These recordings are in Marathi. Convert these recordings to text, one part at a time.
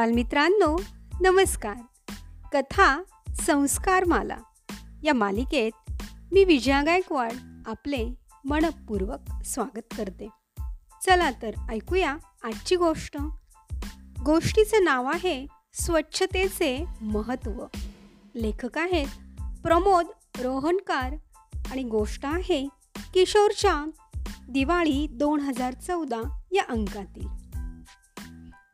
बालमित्रांनो नमस्कार. कथा संस्कारमाला. या मालिकेत मी विजया गायकवाड आपले मनपूर्वक स्वागत करते. चला तर ऐकूया आजची गोष्ट. गोष्टीचं नाव आहे स्वच्छतेचे महत्त्व. लेखक आहेत प्रमोद रोहनकार आणि गोष्ट आहे किशोरच्या दिवाळी दोन हजार चौदा या अंकातील.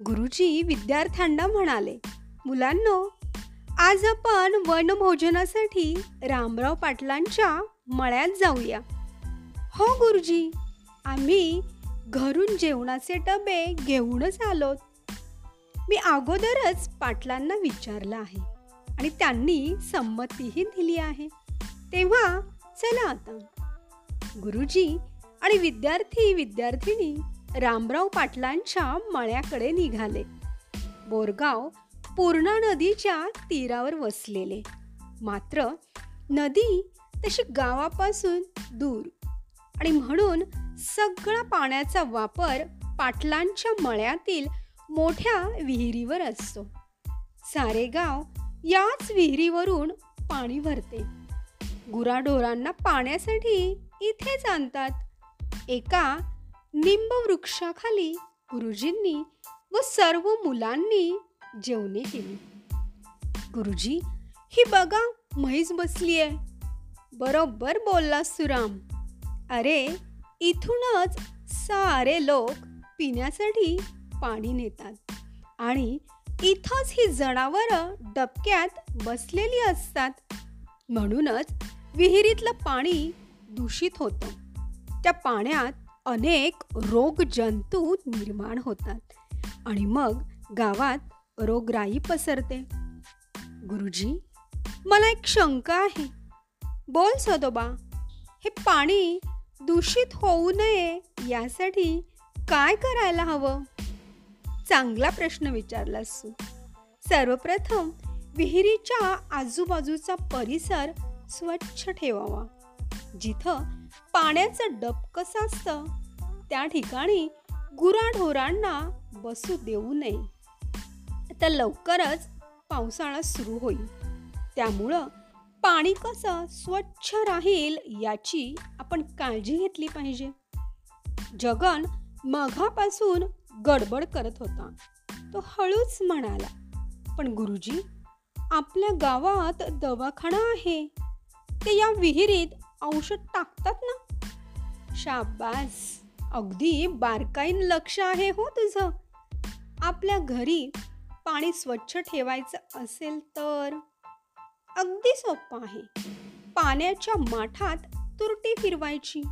गुरुजी विद्यार्थ्यांना म्हणाले मुलांनो आज आपण वनभोजनासाठी रामराव पाटलांच्या मळ्यात जाऊया. हो गुरुजी आम्ही घरून जेवणाचे डबे घेऊनच आलोत. मी अगोदरच पाटलांना विचारलं आहे आणि त्यांनी संमतीही दिली आहे. तेव्हा चला आता. गुरुजी आणि विद्यार्थी विद्यार्थिनी रामराव पाटलांच्या मळ्याकडे निघाले. बोरगाव पूर्णा नदीच्या तीरावर वसलेले. मात्र नदी तशी गावापासून दूर आणि म्हणून सगळा पाण्याचा वापर पाटलांच्या मळ्यातील मोठ्या विहिरीवर असतो. सारे गाव याच विहिरीवरून पाणी भरते. गुराढोरांना पाण्यासाठी इथेच आणतात एका निंब वृक्षाखाली गुरुजींनी व सर्व मुलांनी जेवणे केली. गुरुजी ही बघा म्हैस बसली आहे बरोबर बोलला सुराम. अरे इथूनच सारे लोक पिण्यासाठी पाणी नेतात आणि इथंच ही जनावरं डबक्यात बसलेली असतात. म्हणूनच विहिरीतलं पाणी दूषित होतं. त्या पाण्यात अनेक रोगजंतू निर्माण होतात. आणि मग गावात रोगराई पसरते. गुरुजी मला एक शंका आहे. बोल सदोबा हे पाणी दूषित होऊ नये यासाठी काय करायला हवं? चांगला प्रश्न विचारलास तू. सर्वप्रथम विहिरीच्या आजूबाजूचा परिसर स्वच्छ ठेवावा. जिथं पाण्याचं डब कसं असतं? त्या ठिकाणी गुराढोरांना बसू देऊ नये. आता लवकरच पावसाळा सुरू होईल. त्यामुळं पाणी कसं स्वच्छ राहील याची आपण काळजी घेतली पाहिजे. जगन मघापासून गडबड करत होता. तो हळूच म्हणाला पण गुरुजी आपल्या गावात दवाखाना आहे. ते या विहिरीत औषध टाकतात ना? शाबास. अगदी बारकाईन लक्ष आहे हो तुझं. आपल्या घरी पाणी स्वच्छ ठेवायचं असेल तर? अगदी सोपं आहे. पाण्याच्या माठात तुरटी फिरवायची.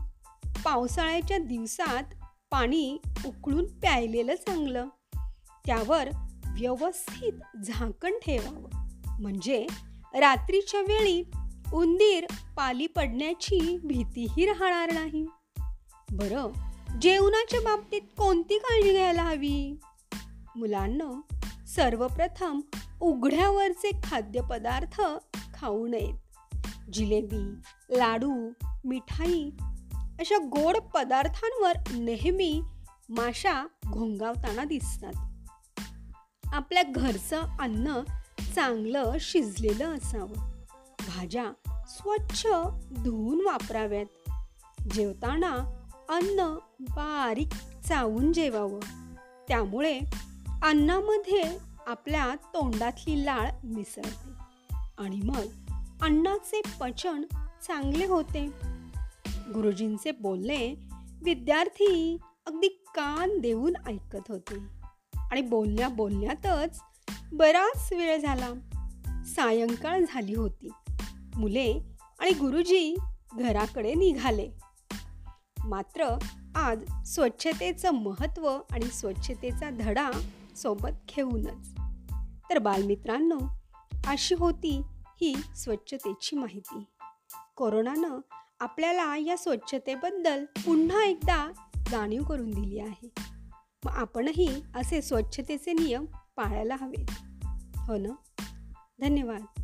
पावसाळ्याच्या दिवसात पाणी उकळून प्यायलेलं चांगलं. त्यावर व्यवस्थित झाकण ठेवावं. म्हणजे रात्रीच्या वेळी उंदीर पाली पडण्याची भीतीही राहणार नाही. बरं जेवणाच्या बाबतीत कोणती काळजी घ्यायला हवी? मुलांना सर्वप्रथम उघड्यावरचे खाद्यपदार्थ खाऊ नयेत. जिलेबी लाडू मिठाई अशा गोड पदार्थांवर नेहमी माशा घोंगावताना दिसतात. आपल्या घरचं अन्न चांगलं शिजलेलं असावं. भाज्या स्वच्छ धुवून वापराव्यात. जेवताना अन्न बारीक चावून जेवावं. त्यामुळे अन्नामध्ये आपल्या तोंडातली लाळ मिसळते आणि मग अन्नाचे पचन चांगले होते. गुरुजींचे बोलणे विद्यार्थी अगदी कान देऊन ऐकत होते आणि बोलण्या बोलण्यातच बराच वेळ झाला. सायंकाळ झाली होती. मुले आणि गुरुजी घराकडे निघाले. मात्र आज स्वच्छतेचं महत्त्व आणि स्वच्छतेचा धडा सोबत घेऊनच. तर बालमित्रांनो अशी होती ही स्वच्छतेची माहिती. कोरोनानं आपल्याला या स्वच्छतेबद्दल पुन्हा एकदा जाणीव करून दिली आहे. मग आपणही असे स्वच्छतेचे नियम पाळायला हवेत. हो ना? धन्यवाद.